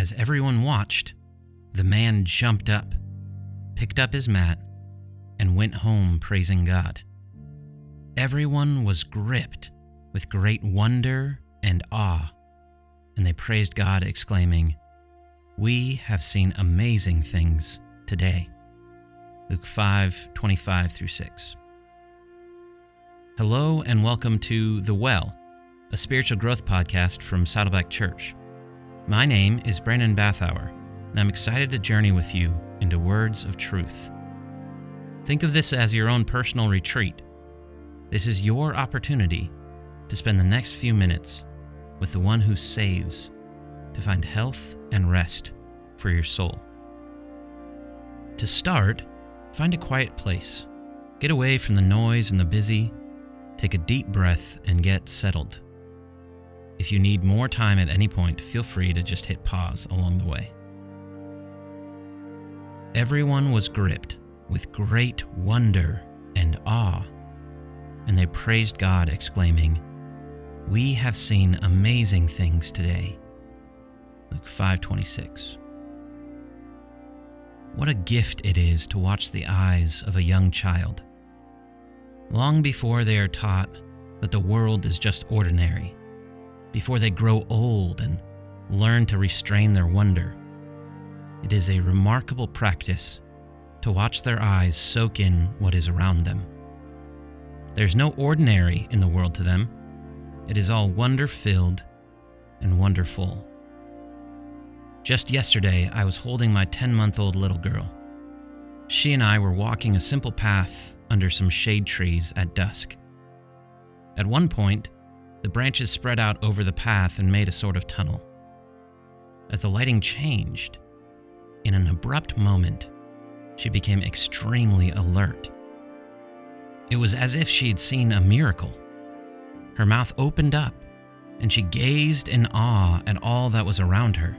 As everyone watched, the man jumped up, picked up his mat, and went home praising God. Everyone was gripped with great wonder and awe, and they praised God, exclaiming, We have seen amazing things today. Luke 5 25 through 6. Hello, and welcome to The Well, a spiritual growth podcast from Saddleback Church. My name is Brandon Bathauer, and I'm excited to journey with you into words of truth. Think of this as your own personal retreat. This is your opportunity to spend the next few minutes with the one who saves, to find health and rest for your soul. To start, find a quiet place. Get away from the noise and the busy. Take a deep breath and get settled. If you need more time at any point, feel free to just hit pause along the way. Everyone was gripped with great wonder and awe, and they praised God, exclaiming, We have seen amazing things today. Luke 5:26. What a gift it is to watch the eyes of a young child. Long before they are taught that the world is just ordinary, before they grow old and learn to restrain their wonder. It is a remarkable practice to watch their eyes soak in what is around them. There's no ordinary in the world to them, it is all wonder filled and wonderful. Just yesterday, I was holding my 10 month old little girl. She and I were walking a simple path under some shade trees at dusk. At one point, the branches spread out over the path and made a sort of tunnel. As the lighting changed, in an abrupt moment, she became extremely alert. It was as if she had seen a miracle. Her mouth opened up, and she gazed in awe at all that was around her.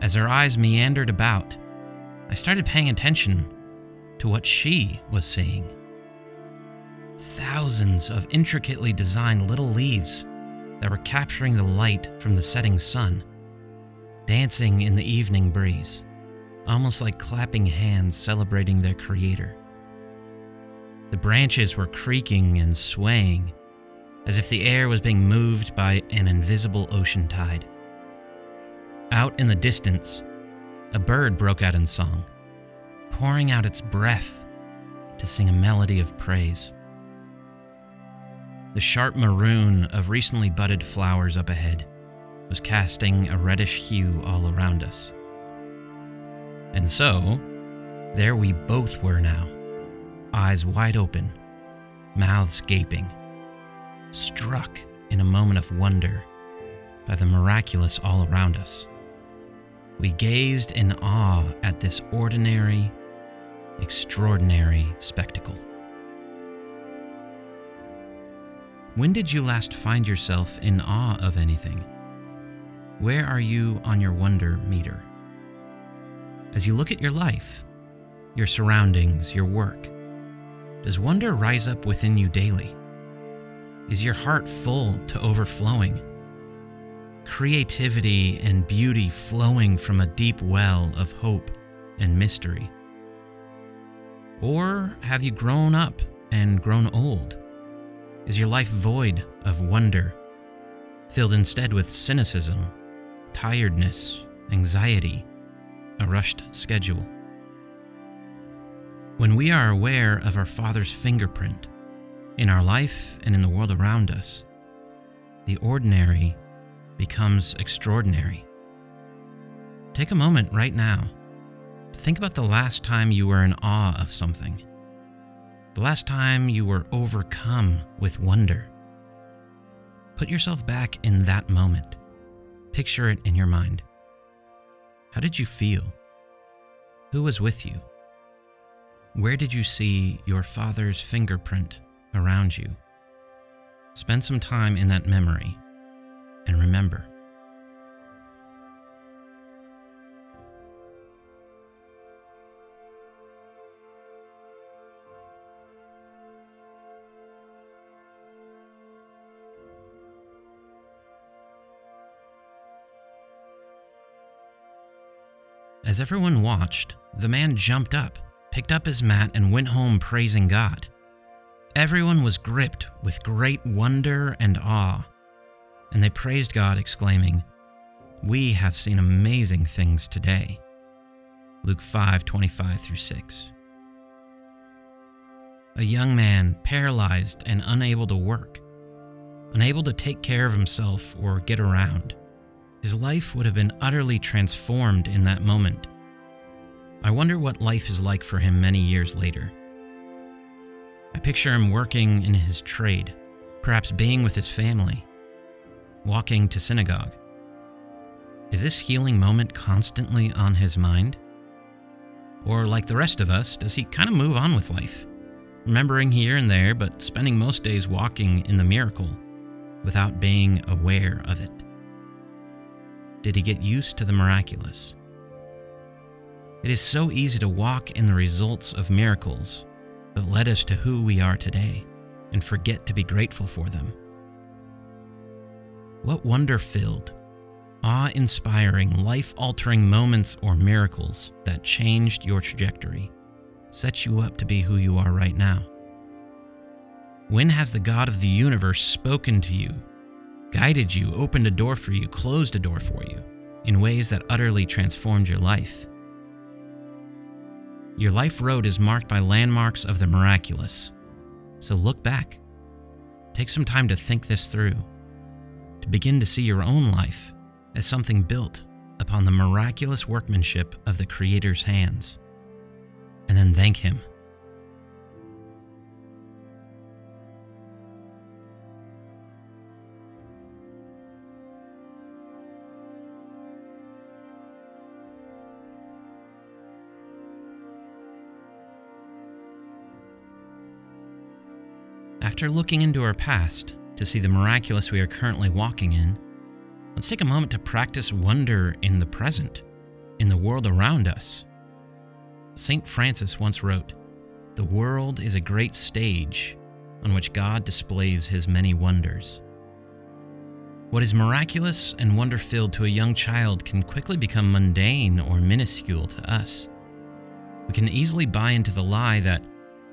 As her eyes meandered about, I started paying attention to what she was seeing thousands of intricately designed little leaves that were capturing the light from the setting sun, dancing in the evening breeze, almost like clapping hands celebrating their creator. The branches were creaking and swaying as if the air was being moved by an invisible ocean tide. Out in the distance, a bird broke out in song, pouring out its breath to sing a melody of praise. The sharp maroon of recently budded flowers up ahead was casting a reddish hue all around us. And so, there we both were now, eyes wide open, mouths gaping, struck in a moment of wonder by the miraculous all around us. We gazed in awe at this ordinary, extraordinary spectacle. When did you last find yourself in awe of anything? Where are you on your wonder meter? As you look at your life, your surroundings, your work, does wonder rise up within you daily? Is your heart full to overflowing? Creativity and beauty flowing from a deep well of hope and mystery? Or have you grown up and grown old? Is your life void of wonder, filled instead with cynicism, tiredness, anxiety, a rushed schedule? When we are aware of our Father's fingerprint in our life and in the world around us, the ordinary becomes extraordinary. Take a moment right now to think about the last time you were in awe of something the last time you were overcome with wonder. Put yourself back in that moment. Picture it in your mind. How did you feel? Who was with you? Where did you see your father's fingerprint around you? Spend some time in that memory and remember. As everyone watched, the man jumped up, picked up his mat, and went home praising God. Everyone was gripped with great wonder and awe, and they praised God, exclaiming, We have seen amazing things today. Luke 5 25 through 6. A young man, paralyzed and unable to work, unable to take care of himself or get around. His life would have been utterly transformed in that moment. I wonder what life is like for him many years later. I picture him working in his trade, perhaps being with his family, walking to synagogue. Is this healing moment constantly on his mind? Or, like the rest of us, does he kind of move on with life, remembering here and there, but spending most days walking in the miracle without being aware of it? Did he get used to the miraculous? It is so easy to walk in the results of miracles that led us to who we are today and forget to be grateful for them. What wonder filled, awe inspiring, life altering moments or miracles that changed your trajectory set you up to be who you are right now? When has the God of the universe spoken to you, guided you, opened a door for you, closed a door for you in ways that utterly transformed your life? Your life road is marked by landmarks of the miraculous. So look back. Take some time to think this through, to begin to see your own life as something built upon the miraculous workmanship of the Creator's hands, and then thank Him After looking into our past to see the miraculous we are currently walking in, let's take a moment to practice wonder in the present, in the world around us. St. Francis once wrote, The world is a great stage on which God displays his many wonders. What is miraculous and wonder filled to a young child can quickly become mundane or minuscule to us. We can easily buy into the lie that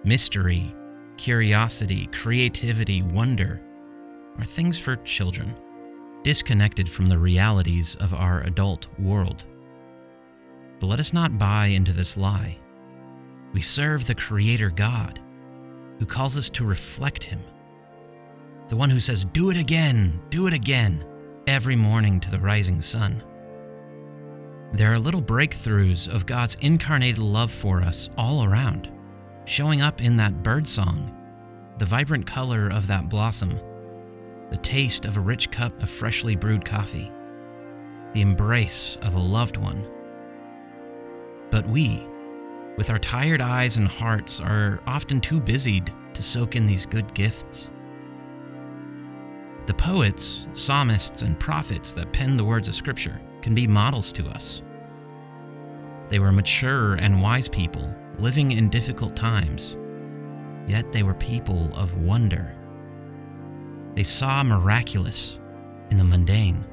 mystery curiosity, creativity, wonder are things for children, disconnected from the realities of our adult world. But let us not buy into this lie. We serve the Creator God, who calls us to reflect Him. The one who says, Do it again, do it again, every morning to the rising sun. There are little breakthroughs of God's incarnated love for us all around showing up in that bird song, the vibrant color of that blossom, the taste of a rich cup of freshly brewed coffee, the embrace of a loved one. But we, with our tired eyes and hearts, are often too busied to soak in these good gifts. The poets, psalmists, and prophets that pen the words of Scripture can be models to us. They were mature and wise people living in difficult times, yet they were people of wonder. They saw miraculous in the mundane.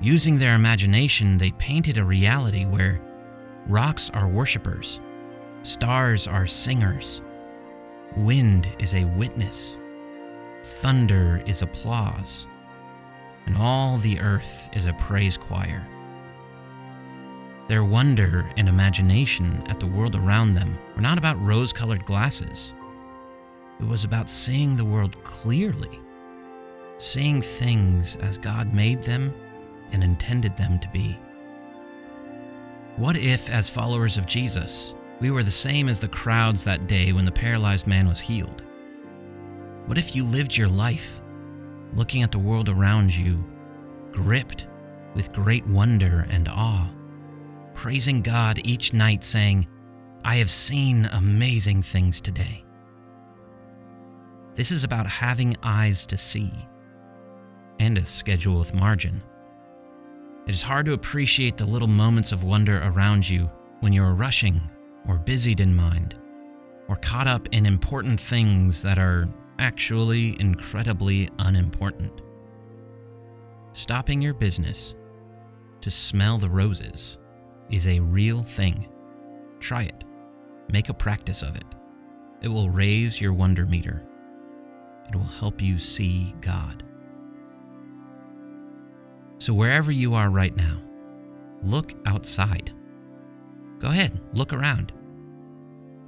Using their imagination, they painted a reality where rocks are worshippers, stars are singers, wind is a witness, thunder is applause, and all the earth is a praise choir. Their wonder and imagination at the world around them were not about rose colored glasses. It was about seeing the world clearly, seeing things as God made them and intended them to be. What if, as followers of Jesus, we were the same as the crowds that day when the paralyzed man was healed? What if you lived your life looking at the world around you, gripped with great wonder and awe? Praising God each night, saying, I have seen amazing things today. This is about having eyes to see and a schedule with margin. It is hard to appreciate the little moments of wonder around you when you are rushing or busied in mind or caught up in important things that are actually incredibly unimportant. Stopping your business to smell the roses is a real thing. Try it. Make a practice of it. It will raise your wonder meter. It will help you see God. So, wherever you are right now, look outside. Go ahead, look around.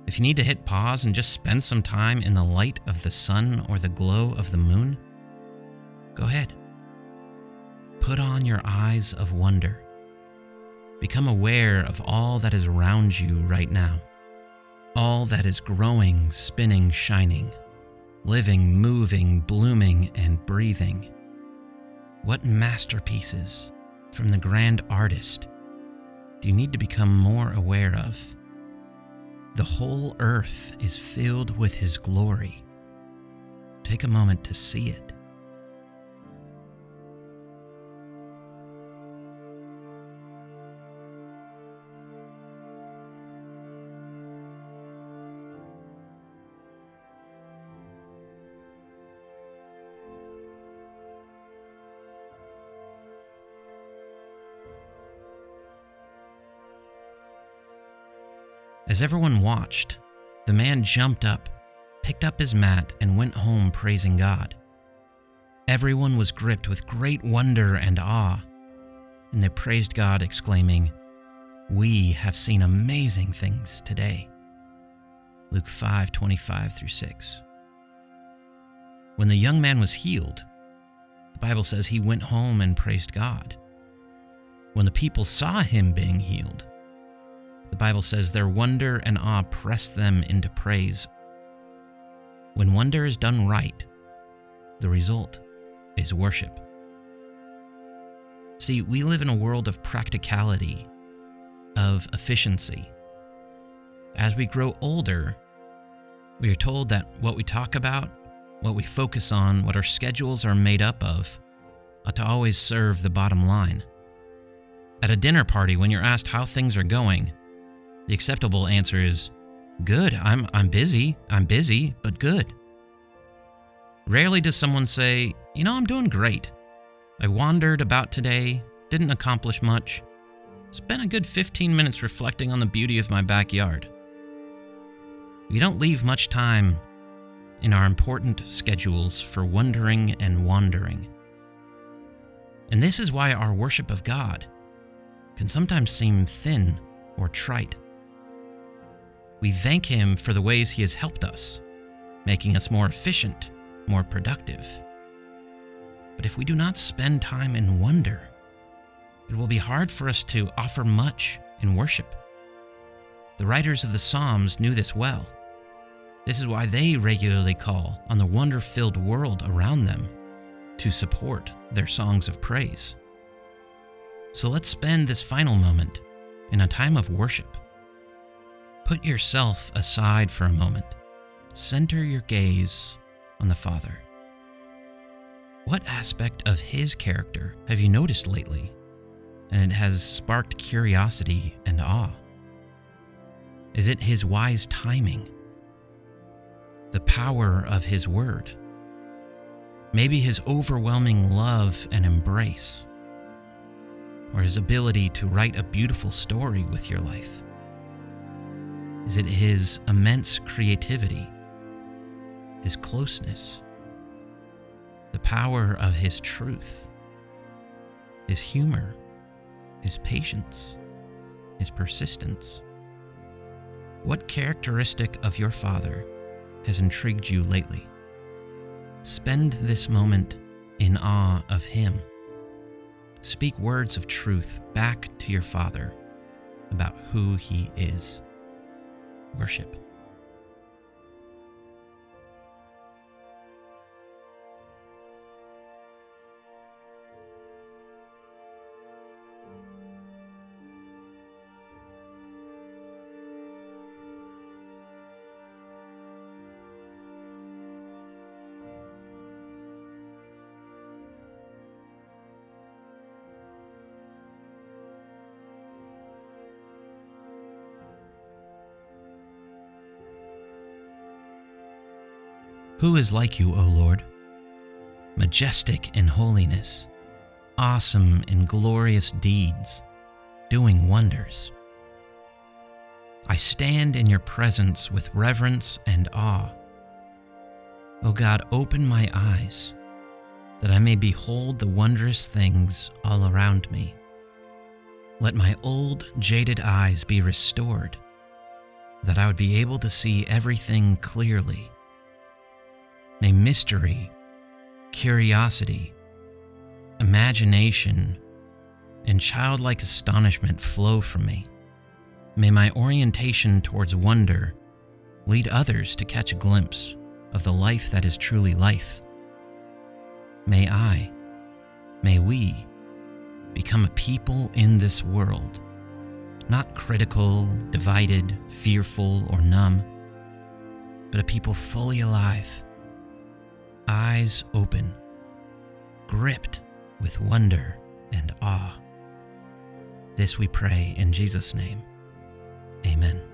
If you need to hit pause and just spend some time in the light of the sun or the glow of the moon, go ahead. Put on your eyes of wonder. Become aware of all that is around you right now. All that is growing, spinning, shining, living, moving, blooming, and breathing. What masterpieces from the grand artist do you need to become more aware of? The whole earth is filled with His glory. Take a moment to see it. As everyone watched, the man jumped up, picked up his mat, and went home praising God. Everyone was gripped with great wonder and awe, and they praised God, exclaiming, We have seen amazing things today. Luke 5 25 through 6. When the young man was healed, the Bible says he went home and praised God. When the people saw him being healed, the Bible says their wonder and awe press them into praise. When wonder is done right, the result is worship. See, we live in a world of practicality, of efficiency. As we grow older, we are told that what we talk about, what we focus on, what our schedules are made up of, ought to always serve the bottom line. At a dinner party, when you're asked how things are going, the acceptable answer is good. I'm I'm busy. I'm busy, but good. Rarely does someone say, "You know, I'm doing great. I wandered about today, didn't accomplish much. Spent a good 15 minutes reflecting on the beauty of my backyard." We don't leave much time in our important schedules for wondering and wandering. And this is why our worship of God can sometimes seem thin or trite. We thank Him for the ways He has helped us, making us more efficient, more productive. But if we do not spend time in wonder, it will be hard for us to offer much in worship. The writers of the Psalms knew this well. This is why they regularly call on the wonder filled world around them to support their songs of praise. So let's spend this final moment in a time of worship Put yourself aside for a moment. Center your gaze on the Father. What aspect of His character have you noticed lately and it has sparked curiosity and awe? Is it His wise timing? The power of His Word? Maybe His overwhelming love and embrace? Or His ability to write a beautiful story with your life? Is it his immense creativity, his closeness, the power of his truth, his humor, his patience, his persistence? What characteristic of your Father has intrigued you lately? Spend this moment in awe of Him. Speak words of truth back to your Father about who He is worship. Who is like you, O Lord? Majestic in holiness, awesome in glorious deeds, doing wonders. I stand in your presence with reverence and awe. O God, open my eyes that I may behold the wondrous things all around me. Let my old, jaded eyes be restored, that I would be able to see everything clearly. May mystery, curiosity, imagination, and childlike astonishment flow from me. May my orientation towards wonder lead others to catch a glimpse of the life that is truly life. May I, may we, become a people in this world, not critical, divided, fearful, or numb, but a people fully alive, eyes open, gripped with wonder and awe. This we pray in Jesus' name. Amen.